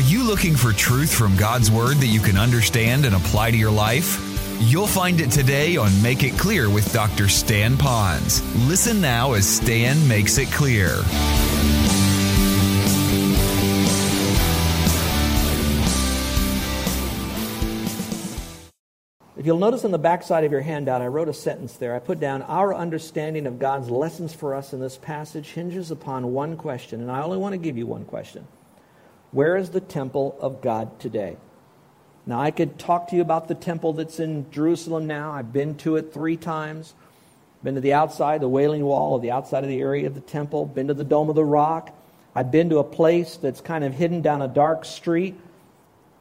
Are you looking for truth from God's Word that you can understand and apply to your life? You'll find it today on Make It Clear with Dr. Stan Ponz. Listen now as Stan makes it clear. If you'll notice on the backside of your handout, I wrote a sentence there. I put down, Our understanding of God's lessons for us in this passage hinges upon one question, and I only want to give you one question. Where is the temple of God today? Now, I could talk to you about the temple that's in Jerusalem now. I've been to it three times. Been to the outside, the Wailing Wall, or the outside of the area of the temple. Been to the Dome of the Rock. I've been to a place that's kind of hidden down a dark street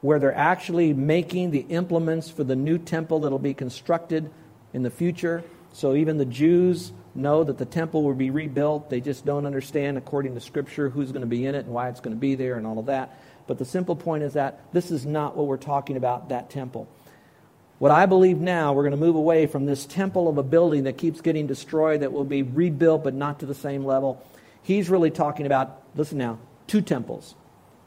where they're actually making the implements for the new temple that'll be constructed in the future. So even the Jews know that the temple will be rebuilt. They just don't understand, according to Scripture, who's going to be in it and why it's going to be there and all of that. But the simple point is that this is not what we're talking about, that temple. What I believe now, we're going to move away from this temple of a building that keeps getting destroyed, that will be rebuilt but not to the same level. He's really talking about, listen now, two temples.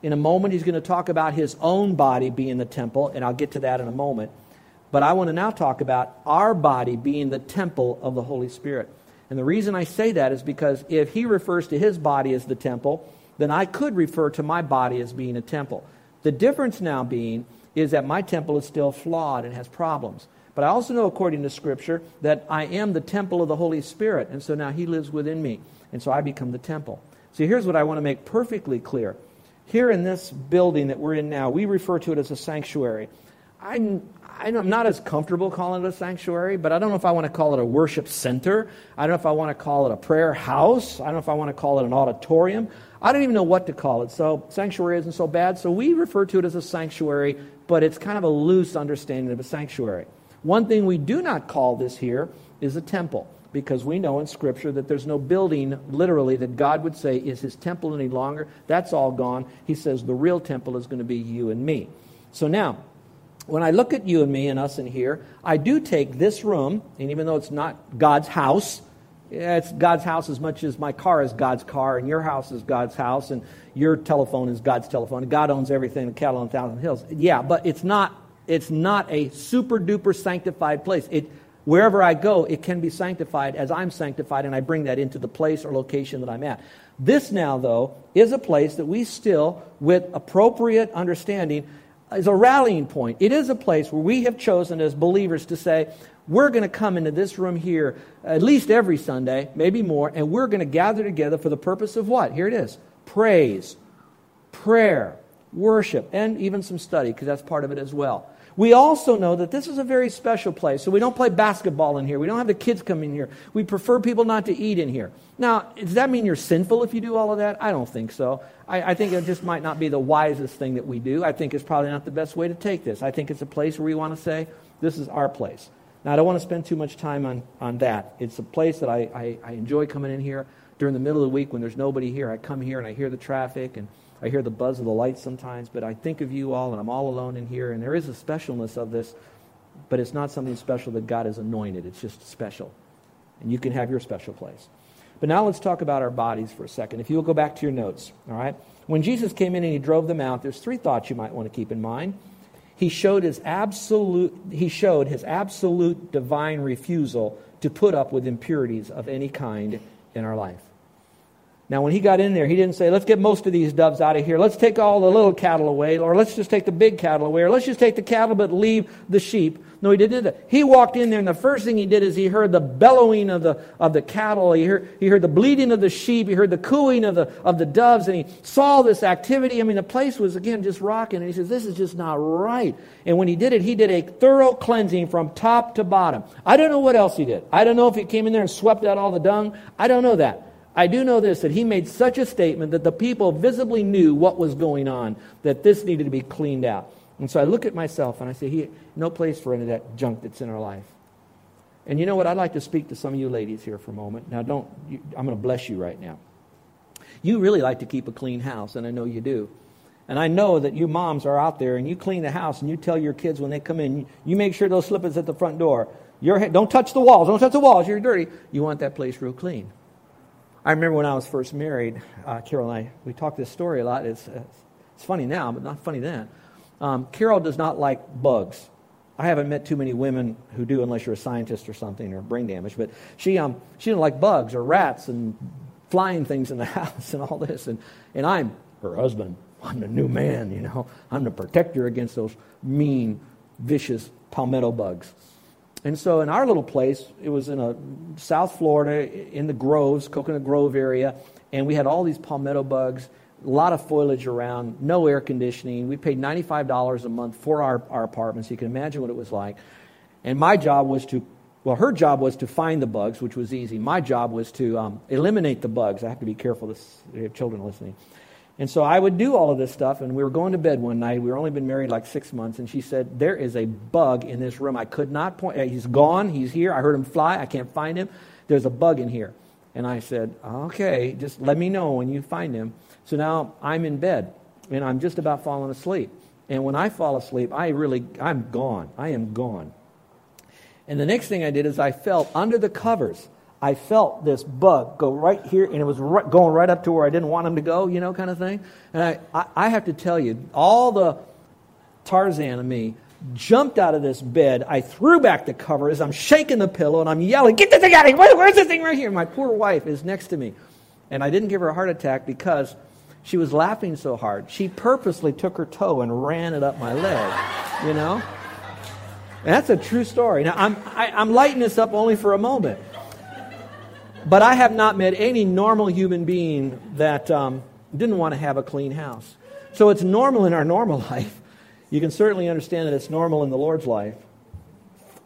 In a moment, he's going to talk about his own body being the temple, and I'll get to that in a moment. But I want to now talk about our body being the temple of the Holy Spirit. And the reason I say that is because if he refers to his body as the temple, then I could refer to my body as being a temple. The difference now being is that my temple is still flawed and has problems. But I also know, according to Scripture, that I am the temple of the Holy Spirit, and so now He lives within me, and so I become the temple. See, here's what I want to make perfectly clear here in this building that we're in now, we refer to it as a sanctuary. I'm, I'm not as comfortable calling it a sanctuary, but I don't know if I want to call it a worship center. I don't know if I want to call it a prayer house. I don't know if I want to call it an auditorium. I don't even know what to call it. So, sanctuary isn't so bad. So, we refer to it as a sanctuary, but it's kind of a loose understanding of a sanctuary. One thing we do not call this here is a temple because we know in Scripture that there's no building, literally, that God would say is his temple any longer. That's all gone. He says the real temple is going to be you and me. So now, when I look at you and me and us in here, I do take this room, and even though it's not God's house, it's God's house as much as my car is God's car, and your house is God's house, and your telephone is God's telephone. God owns everything, the cattle on a thousand hills. Yeah, but it's not. It's not a super duper sanctified place. It Wherever I go, it can be sanctified as I'm sanctified, and I bring that into the place or location that I'm at. This now, though, is a place that we still, with appropriate understanding, is a rallying point. It is a place where we have chosen as believers to say, we're going to come into this room here at least every Sunday, maybe more, and we're going to gather together for the purpose of what? Here it is praise, prayer, worship, and even some study, because that's part of it as well. We also know that this is a very special place. So we don't play basketball in here. We don't have the kids come in here. We prefer people not to eat in here. Now, does that mean you're sinful if you do all of that? I don't think so. I, I think it just might not be the wisest thing that we do. I think it's probably not the best way to take this. I think it's a place where we want to say, this is our place. Now, I don't want to spend too much time on, on that. It's a place that I, I, I enjoy coming in here during the middle of the week when there's nobody here. I come here and I hear the traffic and I hear the buzz of the lights sometimes, but I think of you all, and I'm all alone in here, and there is a specialness of this, but it's not something special that God has anointed. It's just special. And you can have your special place. But now let's talk about our bodies for a second. If you'll go back to your notes, all right? When Jesus came in and he drove them out, there's three thoughts you might want to keep in mind. He showed his absolute, he showed his absolute divine refusal to put up with impurities of any kind in our life. Now, when he got in there, he didn't say, let's get most of these doves out of here. Let's take all the little cattle away, or let's just take the big cattle away, or let's just take the cattle but leave the sheep. No, he didn't do that. He walked in there, and the first thing he did is he heard the bellowing of the, of the cattle. He heard, he heard the bleating of the sheep. He heard the cooing of the, of the doves, and he saw this activity. I mean, the place was, again, just rocking, and he says, this is just not right. And when he did it, he did a thorough cleansing from top to bottom. I don't know what else he did. I don't know if he came in there and swept out all the dung. I don't know that. I do know this that he made such a statement that the people visibly knew what was going on, that this needed to be cleaned out. And so I look at myself and I say, no place for any of that junk that's in our life. And you know what? I'd like to speak to some of you ladies here for a moment. Now, don't, you, I'm going to bless you right now. You really like to keep a clean house, and I know you do. And I know that you moms are out there and you clean the house and you tell your kids when they come in, you, you make sure those slippers at the front door. Your, don't touch the walls. Don't touch the walls. You're dirty. You want that place real clean. I remember when I was first married, uh, Carol and I, we talked this story a lot. It's, It's funny now, but not funny then. Um, Carol does not like bugs. I haven't met too many women who do, unless you're a scientist or something or brain damage. But she, um, she didn't like bugs or rats and flying things in the house and all this. And, and I'm her husband. I'm the new man, you know. I'm the protector against those mean, vicious palmetto bugs. And so in our little place, it was in a South Florida, in the groves, Coconut Grove area, and we had all these palmetto bugs, a lot of foliage around, no air conditioning. We paid $95 a month for our, our apartments. You can imagine what it was like. And my job was to, well, her job was to find the bugs, which was easy. My job was to um, eliminate the bugs. I have to be careful, this, have children listening. And so I would do all of this stuff, and we were going to bed one night. We were only been married like six months, and she said, There is a bug in this room. I could not point. Uh, he's gone. He's here. I heard him fly. I can't find him. There's a bug in here. And I said, Okay, just let me know when you find him. So now I'm in bed, and I'm just about falling asleep. And when I fall asleep, I really, I'm gone. I am gone. And the next thing I did is I felt under the covers I felt this bug go right here, and it was right, going right up to where I didn't want him to go, you know, kind of thing. And I, I, I have to tell you, all the Tarzan of me jumped out of this bed. I threw back the covers. I'm shaking the pillow, and I'm yelling, Get this thing out of here! Where, where's this thing right here? My poor wife is next to me. And I didn't give her a heart attack because she was laughing so hard. She purposely took her toe and ran it up my leg, you know? And that's a true story. Now, I'm, I, am i am lighting this up only for a moment. But I have not met any normal human being that um, didn't want to have a clean house. So it's normal in our normal life. You can certainly understand that it's normal in the Lord's life.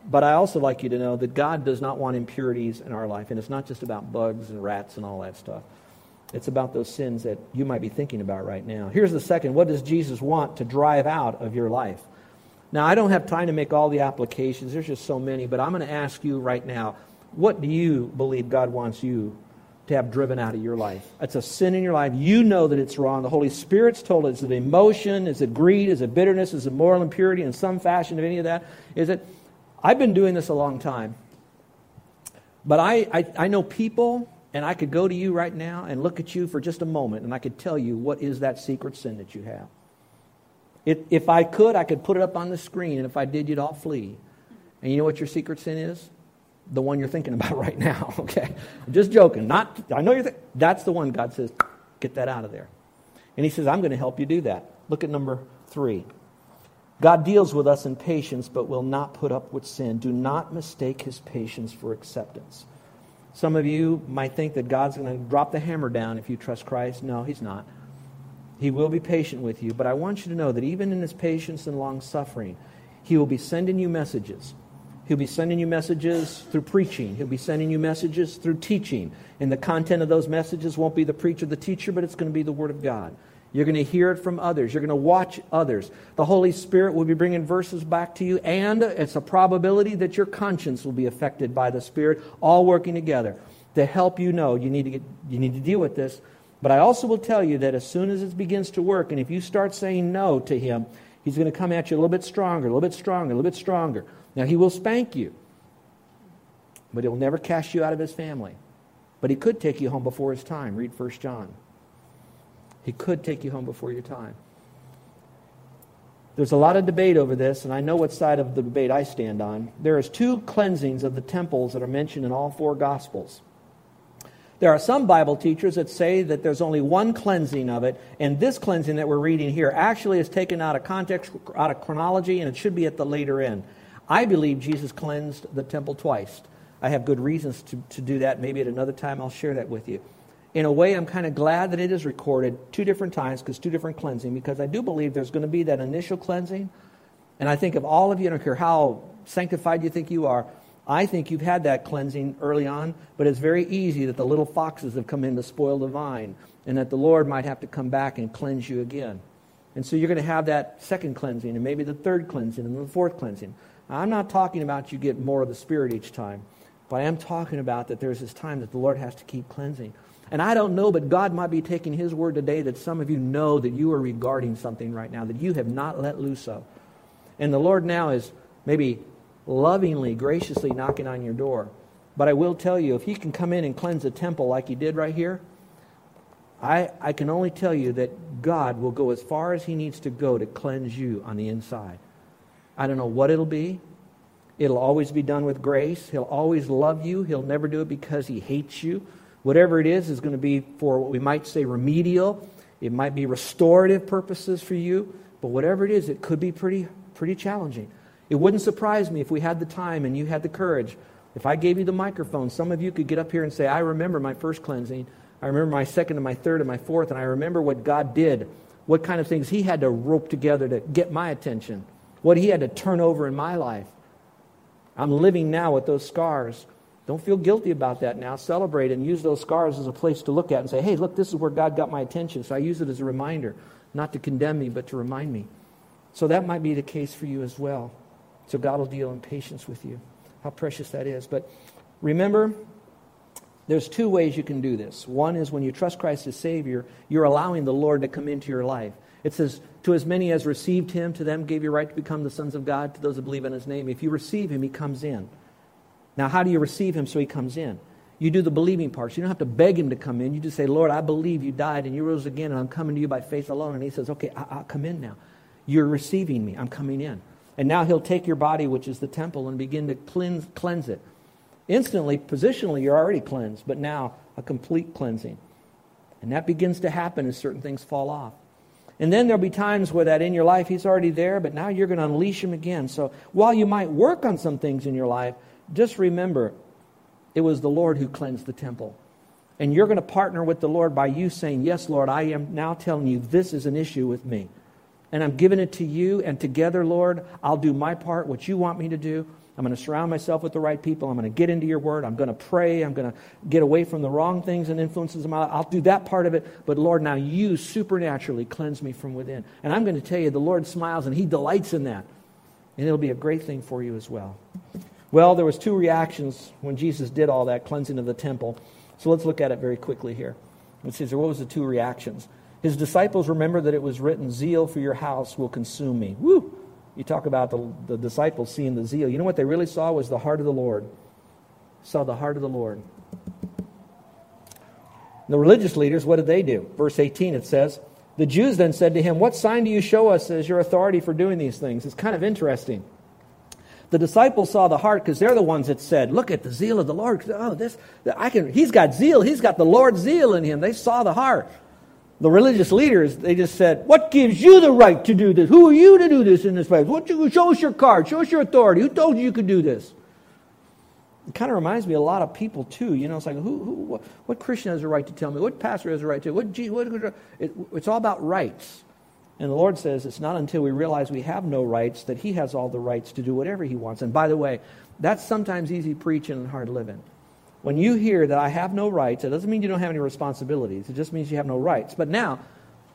But I also like you to know that God does not want impurities in our life. And it's not just about bugs and rats and all that stuff. It's about those sins that you might be thinking about right now. Here's the second what does Jesus want to drive out of your life? Now, I don't have time to make all the applications, there's just so many, but I'm going to ask you right now what do you believe God wants you to have driven out of your life? It's a sin in your life. You know that it's wrong. The Holy Spirit's told us. Is it emotion? Is it greed? Is it bitterness? Is it moral impurity in some fashion of any of that? Is it? I've been doing this a long time. But I, I, I know people, and I could go to you right now and look at you for just a moment, and I could tell you what is that secret sin that you have. If, if I could, I could put it up on the screen, and if I did, you'd all flee. And you know what your secret sin is? The one you're thinking about right now, okay? I'm just joking. Not, I know you're, th- that's the one God says, get that out of there. And he says, I'm going to help you do that. Look at number three. God deals with us in patience, but will not put up with sin. Do not mistake his patience for acceptance. Some of you might think that God's going to drop the hammer down if you trust Christ. No, he's not. He will be patient with you, but I want you to know that even in his patience and long suffering, he will be sending you messages He'll be sending you messages through preaching. He'll be sending you messages through teaching. And the content of those messages won't be the preacher, the teacher, but it's going to be the Word of God. You're going to hear it from others. You're going to watch others. The Holy Spirit will be bringing verses back to you, and it's a probability that your conscience will be affected by the Spirit, all working together to help you know you need to, get, you need to deal with this. But I also will tell you that as soon as it begins to work, and if you start saying no to Him, He's going to come at you a little bit stronger, a little bit stronger, a little bit stronger. Now, he will spank you, but he'll never cast you out of his family. But he could take you home before his time. Read 1 John. He could take you home before your time. There's a lot of debate over this, and I know what side of the debate I stand on. There is two cleansings of the temples that are mentioned in all four Gospels. There are some Bible teachers that say that there's only one cleansing of it, and this cleansing that we're reading here actually is taken out of context, out of chronology, and it should be at the later end. I believe Jesus cleansed the temple twice. I have good reasons to, to do that. Maybe at another time I'll share that with you. In a way, I'm kind of glad that it is recorded two different times because two different cleansing, because I do believe there's going to be that initial cleansing. And I think of all of you, I don't care how sanctified you think you are, I think you've had that cleansing early on, but it's very easy that the little foxes have come in to spoil the vine and that the Lord might have to come back and cleanse you again. And so you're going to have that second cleansing and maybe the third cleansing and the fourth cleansing. I'm not talking about you get more of the Spirit each time, but I am talking about that there's this time that the Lord has to keep cleansing. And I don't know, but God might be taking His word today that some of you know that you are regarding something right now that you have not let loose of. And the Lord now is maybe lovingly, graciously knocking on your door. But I will tell you, if He can come in and cleanse the temple like He did right here, I, I can only tell you that God will go as far as He needs to go to cleanse you on the inside. I don't know what it'll be. It'll always be done with grace. He'll always love you. He'll never do it because He hates you. Whatever it is, is going to be for what we might say remedial. It might be restorative purposes for you. But whatever it is, it could be pretty, pretty challenging. It wouldn't surprise me if we had the time and you had the courage. If I gave you the microphone, some of you could get up here and say, I remember my first cleansing. I remember my second and my third and my fourth, and I remember what God did, what kind of things He had to rope together to get my attention, what He had to turn over in my life. I'm living now with those scars. Don't feel guilty about that now. Celebrate and use those scars as a place to look at and say, hey, look, this is where God got my attention. So I use it as a reminder, not to condemn me, but to remind me. So that might be the case for you as well. So God will deal in patience with you. How precious that is. But remember, there's two ways you can do this. One is when you trust Christ as Savior, you're allowing the Lord to come into your life. It says, To as many as received him, to them gave you right to become the sons of God, to those who believe in his name. If you receive him, he comes in. Now, how do you receive him so he comes in? You do the believing parts. You don't have to beg him to come in. You just say, Lord, I believe you died and you rose again, and I'm coming to you by faith alone. And he says, Okay, I- will come in now. You're receiving me. I'm coming in. And now he'll take your body, which is the temple, and begin to cleanse, cleanse it. Instantly, positionally, you're already cleansed, but now a complete cleansing. And that begins to happen as certain things fall off. And then there'll be times where that in your life, he's already there, but now you're going to unleash him again. So while you might work on some things in your life, just remember it was the Lord who cleansed the temple. And you're going to partner with the Lord by you saying, Yes, Lord, I am now telling you this is an issue with me. And I'm giving it to you, and together, Lord, I'll do my part, what you want me to do. I'm going to surround myself with the right people. I'm going to get into your word. I'm going to pray. I'm going to get away from the wrong things and influences in my life. I'll do that part of it. But Lord, now you supernaturally cleanse me from within. And I'm going to tell you, the Lord smiles and he delights in that. And it'll be a great thing for you as well. Well, there was two reactions when Jesus did all that cleansing of the temple. So let's look at it very quickly here. What was the two reactions? His disciples remember that it was written, Zeal for your house will consume me. Woo! You talk about the, the disciples seeing the zeal. You know what they really saw was the heart of the Lord. Saw the heart of the Lord. The religious leaders, what did they do? Verse 18 it says, The Jews then said to him, What sign do you show us as your authority for doing these things? It's kind of interesting. The disciples saw the heart because they're the ones that said, Look at the zeal of the Lord. Oh, this, I can, he's got zeal. He's got the Lord's zeal in him. They saw the heart the religious leaders, they just said, What gives you the right to do this? Who are you to do this in this place? What you, show us your card. Show us your authority. Who told you you could do this? It kind of reminds me a lot of people, too. You know, it's like, who, who, what, what Christian has a right to tell me? What pastor has a right to? What, what, it, it's all about rights. And the Lord says it's not until we realize we have no rights that He has all the rights to do whatever He wants. And by the way, that's sometimes easy preaching and hard living. When you hear that I have no rights, it doesn't mean you don't have any responsibilities. It just means you have no rights. But now,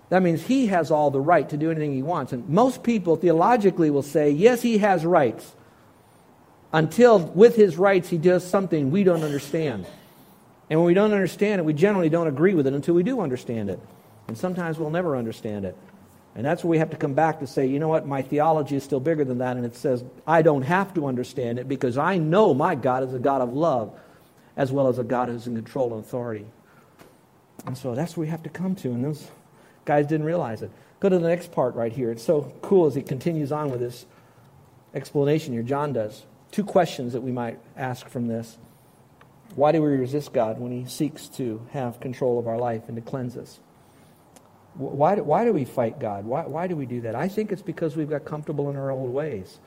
that means he has all the right to do anything he wants. And most people theologically will say, yes, he has rights. Until with his rights he does something we don't understand. And when we don't understand it, we generally don't agree with it until we do understand it. And sometimes we'll never understand it. And that's where we have to come back to say, you know what, my theology is still bigger than that. And it says, I don't have to understand it because I know my God is a God of love as well as a God who's in control and authority. And so that's where we have to come to. And those guys didn't realize it. Go to the next part right here. It's so cool as he continues on with this explanation here. John does. Two questions that we might ask from this. Why do we resist God when he seeks to have control of our life and to cleanse us? Why do, why do we fight God? Why, why do we do that? I think it's because we've got comfortable in our old ways.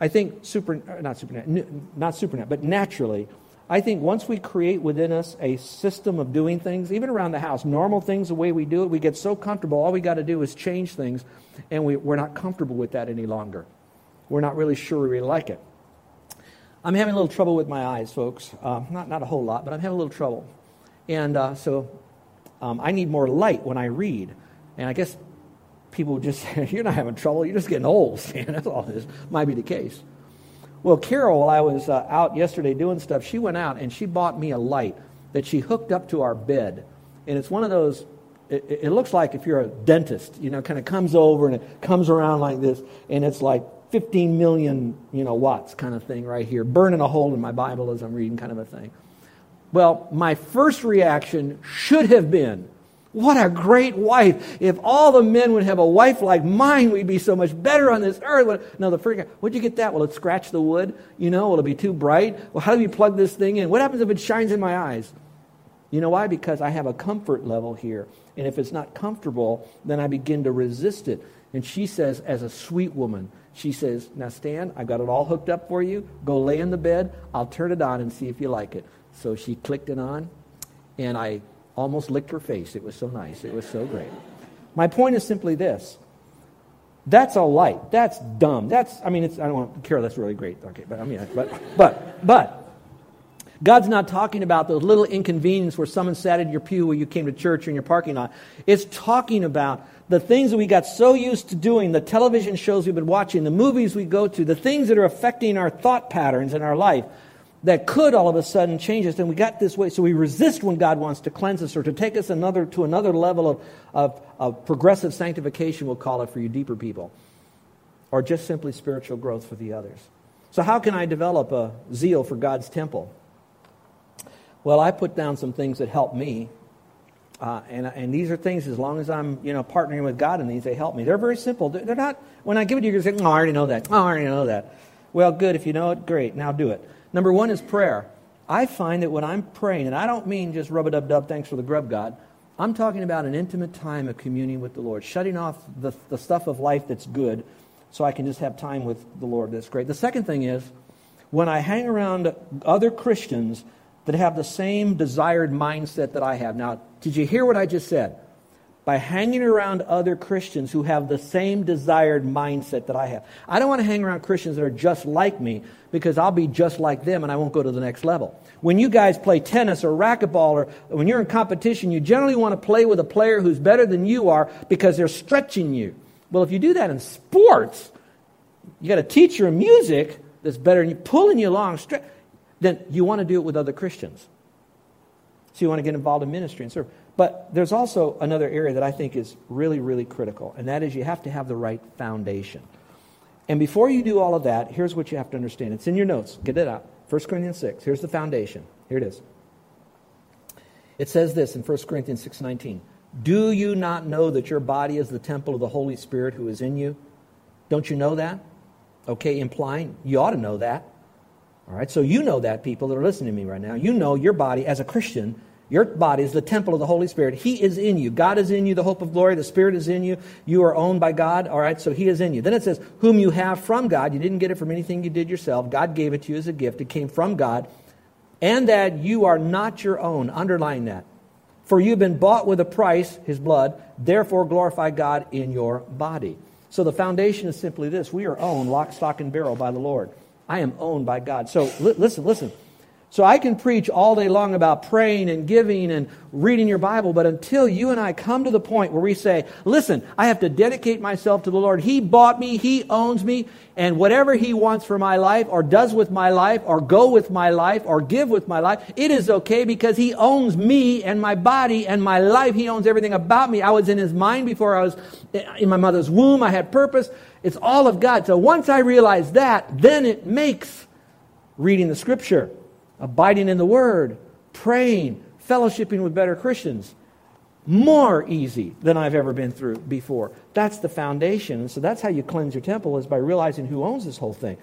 I think super, not super, not super, but naturally, I think once we create within us a system of doing things, even around the house, normal things, the way we do it, we get so comfortable. All we got to do is change things, and we, we're not comfortable with that any longer. We're not really sure we really like it. I'm having a little trouble with my eyes, folks. Uh, not, not a whole lot, but I'm having a little trouble. And uh, so um, I need more light when I read. And I guess people just say, You're not having trouble, you're just getting old. Man. That's all this might be the case. Well, Carol, while I was uh, out yesterday doing stuff, she went out and she bought me a light that she hooked up to our bed. And it's one of those, it, it looks like if you're a dentist, you know, kind of comes over and it comes around like this, and it's like 15 million, you know, watts kind of thing right here, burning a hole in my Bible as I'm reading kind of a thing. Well, my first reaction should have been, What a great wife. If all the men would have a wife like mine, we'd be so much better on this earth. No, the freak, where'd you get that? Will it scratch the wood? You know, will it be too bright? Well, how do you plug this thing in? What happens if it shines in my eyes? You know why? Because I have a comfort level here. And if it's not comfortable, then I begin to resist it. And she says, as a sweet woman, she says, Now, Stan, I've got it all hooked up for you. Go lay in the bed. I'll turn it on and see if you like it. So she clicked it on, and I almost licked her face. It was so nice. It was so great. My point is simply this. That's all light. That's dumb. That's, I mean, it's, I don't want care. That's really great. Okay, but I mean, but, but, but, God's not talking about those little inconveniences where someone sat in your pew when you came to church or in your parking lot. It's talking about the things that we got so used to doing, the television shows we've been watching, the movies we go to, the things that are affecting our thought patterns in our life that could all of a sudden change us. And we got this way, so we resist when God wants to cleanse us or to take us another to another level of, of, of progressive sanctification, we'll call it for you deeper people, or just simply spiritual growth for the others. So, how can I develop a zeal for God's temple? Well, I put down some things that help me. Uh, and, and these are things, as long as I'm you know, partnering with God in these, they help me. They're very simple. They're not, when I give it to you, you're going to say, oh, I already know that. Oh, I already know that. Well, good. If you know it, great. Now do it. Number one is prayer. I find that when I'm praying, and I don't mean just rub a dub dub, thanks for the grub, God. I'm talking about an intimate time of communion with the Lord, shutting off the, the stuff of life that's good so I can just have time with the Lord. That's great. The second thing is when I hang around other Christians that have the same desired mindset that I have. Now, did you hear what I just said? By hanging around other Christians who have the same desired mindset that I have. I don't want to hang around Christians that are just like me because I'll be just like them and I won't go to the next level. When you guys play tennis or racquetball or when you're in competition, you generally want to play with a player who's better than you are because they're stretching you. Well, if you do that in sports, you got a teacher of music that's better than you, pulling you along. Stre- then you want to do it with other Christians. So you want to get involved in ministry and serve. But there's also another area that I think is really, really critical, and that is you have to have the right foundation. And before you do all of that, here's what you have to understand. It's in your notes. Get it out. 1 Corinthians 6. Here's the foundation. Here it is. It says this in 1 Corinthians 6:19. Do you not know that your body is the temple of the Holy Spirit who is in you? Don't you know that? Okay, implying you ought to know that. All right, so you know that, people that are listening to me right now. You know your body as a Christian. Your body is the temple of the Holy Spirit. He is in you. God is in you, the hope of glory. The Spirit is in you. You are owned by God. All right, so He is in you. Then it says, whom you have from God. You didn't get it from anything you did yourself. God gave it to you as a gift. It came from God. And that you are not your own. Underline that. For you've been bought with a price, His blood. Therefore, glorify God in your body. So the foundation is simply this we are owned, lock, stock, and barrel by the Lord. I am owned by God. So li- listen, listen. So I can preach all day long about praying and giving and reading your Bible, but until you and I come to the point where we say, listen, I have to dedicate myself to the Lord. He bought me, He owns me, and whatever He wants for my life, or does with my life, or go with my life, or give with my life, it is okay because He owns me and my body and my life. He owns everything about me. I was in His mind before I was in my mother's womb. I had purpose. It's all of God. So once I realize that, then it makes reading the Scripture abiding in the Word, praying, fellowshipping with better Christians more easy than I've ever been through before. That's the foundation. And so that's how you cleanse your temple is by realizing who owns this whole thing.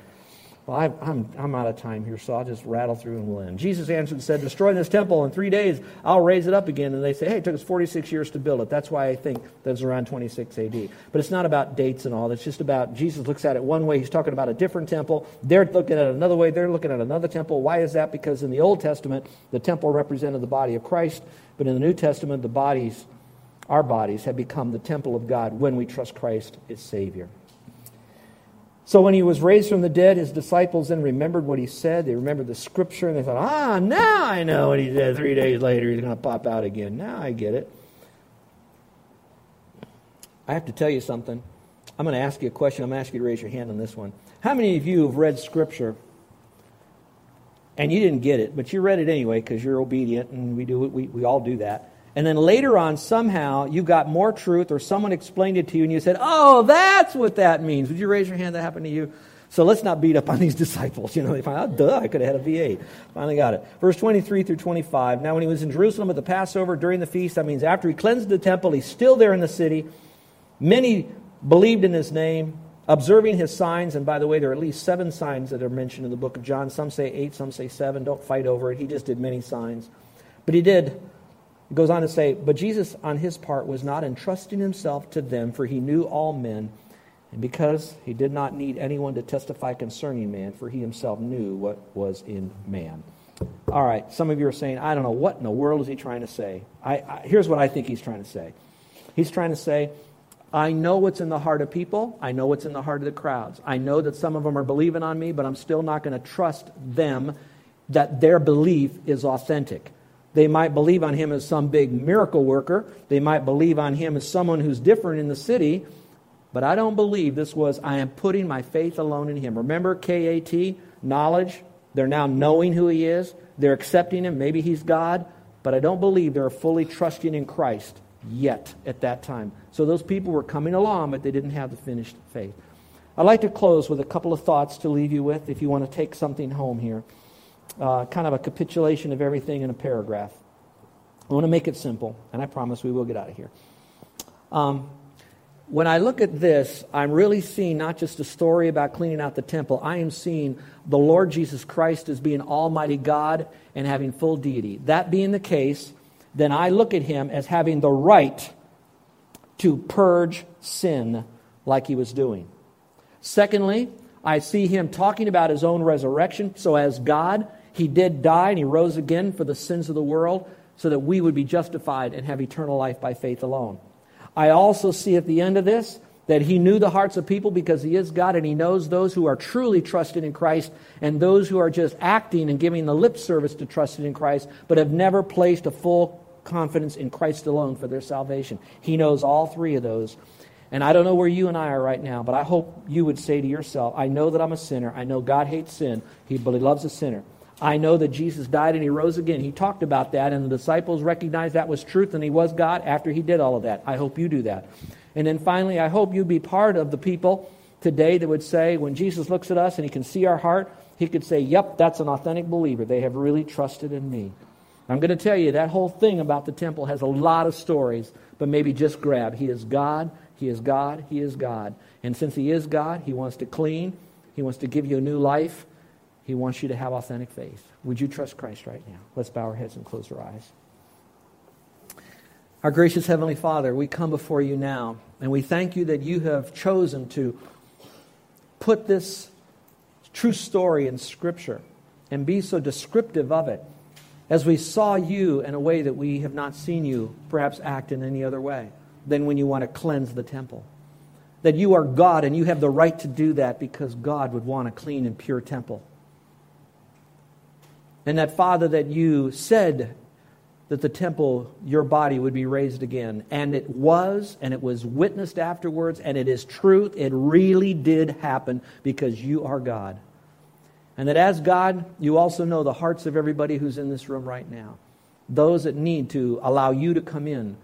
Well, I, am I'm out of time here, so I'll just rattle through and we'll end. Jesus answered and said, Destroy this temple in three days, I'll raise it up again. And they say, Hey, it took us 46 years to build it. That's why I think that's around 26 AD. But it's not about dates and all. It's just about Jesus looks at it one way. He's talking about a different temple. They're looking at it another way. They're looking at another temple. Why is that? Because in the Old Testament, the temple represented the body of Christ. But in the New Testament, the bodies, our bodies, have become the temple of God when we trust Christ as Savior. So when he was raised from the dead, his disciples then remembered what he said. They remembered the scripture and they thought, ah, now I know what he said. Three days later, he's going to pop out again. Now I get it. I have to tell you something. I'm going to ask you a question. I'm going to ask you to raise your hand on this one. How many of you have read scripture and you didn't get it, but you read it anyway because you're obedient and we do we, we all do that. And then later on, somehow, you got more truth or someone explained it to you and you said, Oh, that's what that means. Would you raise your hand? That happened to you? So let's not beat up on these disciples. You know, they find out, oh, duh, I could have had a V8. Finally got it. Verse 23 through 25. Now, when he was in Jerusalem at the Passover during the feast, that means after he cleansed the temple, he's still there in the city. Many believed in his name, observing his signs. And by the way, there are at least seven signs that are mentioned in the book of John. Some say eight, some say seven. Don't fight over it. He just did many signs. But he did. He goes on to say, But Jesus, on his part, was not entrusting himself to them, for he knew all men and because he did not need anyone to testify concerning man, for he himself knew what was in man. All right, some of you are saying, I don't know, what in the world is he trying to say? I, I, here's what I think he's trying to say. He's trying to say, I know what's in the heart of people. I know what's in the heart of the crowds. I know that some of them are believing on me, but I'm still not going to trust them that their belief is authentic. They might believe on him as some big miracle worker. They might believe on him as someone who's different in the city, but I don't believe this was, I am putting my faith alone in him. Remember KAT, knowledge? They're now knowing who he is. They're accepting him. Maybe he's God. But I don't believe they're fully trusting in Christ yet at that time. So those people were coming along, but they didn't have the finished faith. I'd like to close with a couple of thoughts to leave you with if you want to take something home here. Uh, kind of a capitulation of everything in a paragraph. I want to make it simple, and I promise we will get out of here. Um, when I look at this, I'm really seeing not just a story about cleaning out the temple, I am seeing the Lord Jesus Christ as being Almighty God and having full deity. That being the case, then I look at him as having the right to purge sin like he was doing. Secondly, I see him talking about his own resurrection. So, as God, he did die and he rose again for the sins of the world so that we would be justified and have eternal life by faith alone. I also see at the end of this that he knew the hearts of people because he is God and he knows those who are truly trusted in Christ and those who are just acting and giving the lip service to trusted in Christ but have never placed a full confidence in Christ alone for their salvation. He knows all three of those. And I don't know where you and I are right now, but I hope you would say to yourself, I know that I'm a sinner. I know God hates sin, but he loves a sinner. I know that Jesus died and he rose again. He talked about that, and the disciples recognized that was truth and he was God after he did all of that. I hope you do that. And then finally, I hope you be part of the people today that would say, when Jesus looks at us and he can see our heart, he could say, Yep, that's an authentic believer. They have really trusted in me. I'm going to tell you, that whole thing about the temple has a lot of stories, but maybe just grab. He is God, He is God, He is God. And since He is God, He wants to clean, He wants to give you a new life. He wants you to have authentic faith. Would you trust Christ right now? Let's bow our heads and close our eyes. Our gracious Heavenly Father, we come before you now, and we thank you that you have chosen to put this true story in Scripture and be so descriptive of it as we saw you in a way that we have not seen you perhaps act in any other way than when you want to cleanse the temple. That you are God and you have the right to do that because God would want a clean and pure temple. And that, Father, that you said that the temple, your body, would be raised again. And it was, and it was witnessed afterwards, and it is truth. It really did happen because you are God. And that as God, you also know the hearts of everybody who's in this room right now. Those that need to allow you to come in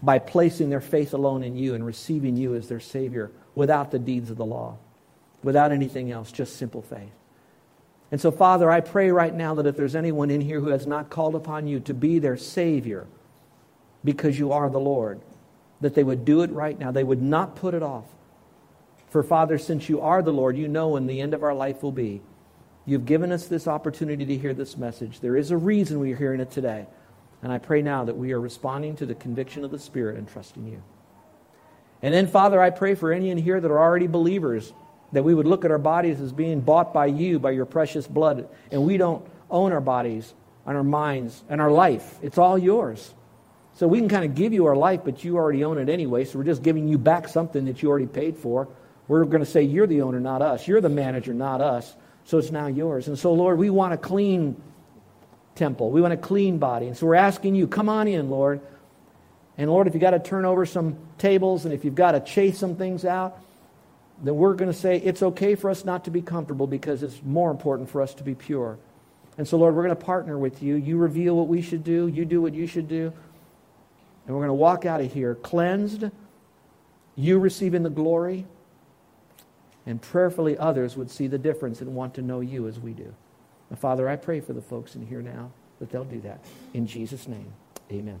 by placing their faith alone in you and receiving you as their Savior without the deeds of the law, without anything else, just simple faith. And so, Father, I pray right now that if there's anyone in here who has not called upon you to be their Savior because you are the Lord, that they would do it right now. They would not put it off. For, Father, since you are the Lord, you know when the end of our life will be. You've given us this opportunity to hear this message. There is a reason we are hearing it today. And I pray now that we are responding to the conviction of the Spirit and trusting you. And then, Father, I pray for any in here that are already believers that we would look at our bodies as being bought by you, by your precious blood. And we don't own our bodies and our minds and our life. It's all yours. So we can kind of give you our life, but you already own it anyway. So we're just giving you back something that you already paid for. We're going to say, You're the owner, not us. You're the manager, not us. So it's now yours. And so, Lord, we want a clean temple. We want a clean body. And so we're asking you, come on in, Lord. And Lord, if you've got to turn over some tables and if you've got to chase some things out, then we're going to say it's okay for us not to be comfortable because it's more important for us to be pure. And so, Lord, we're going to partner with you. You reveal what we should do, you do what you should do. And we're going to walk out of here cleansed, you receiving the glory, and prayerfully others would see the difference and want to know you as we do. Now, Father, I pray for the folks in here now that they'll do that. In Jesus' name, amen.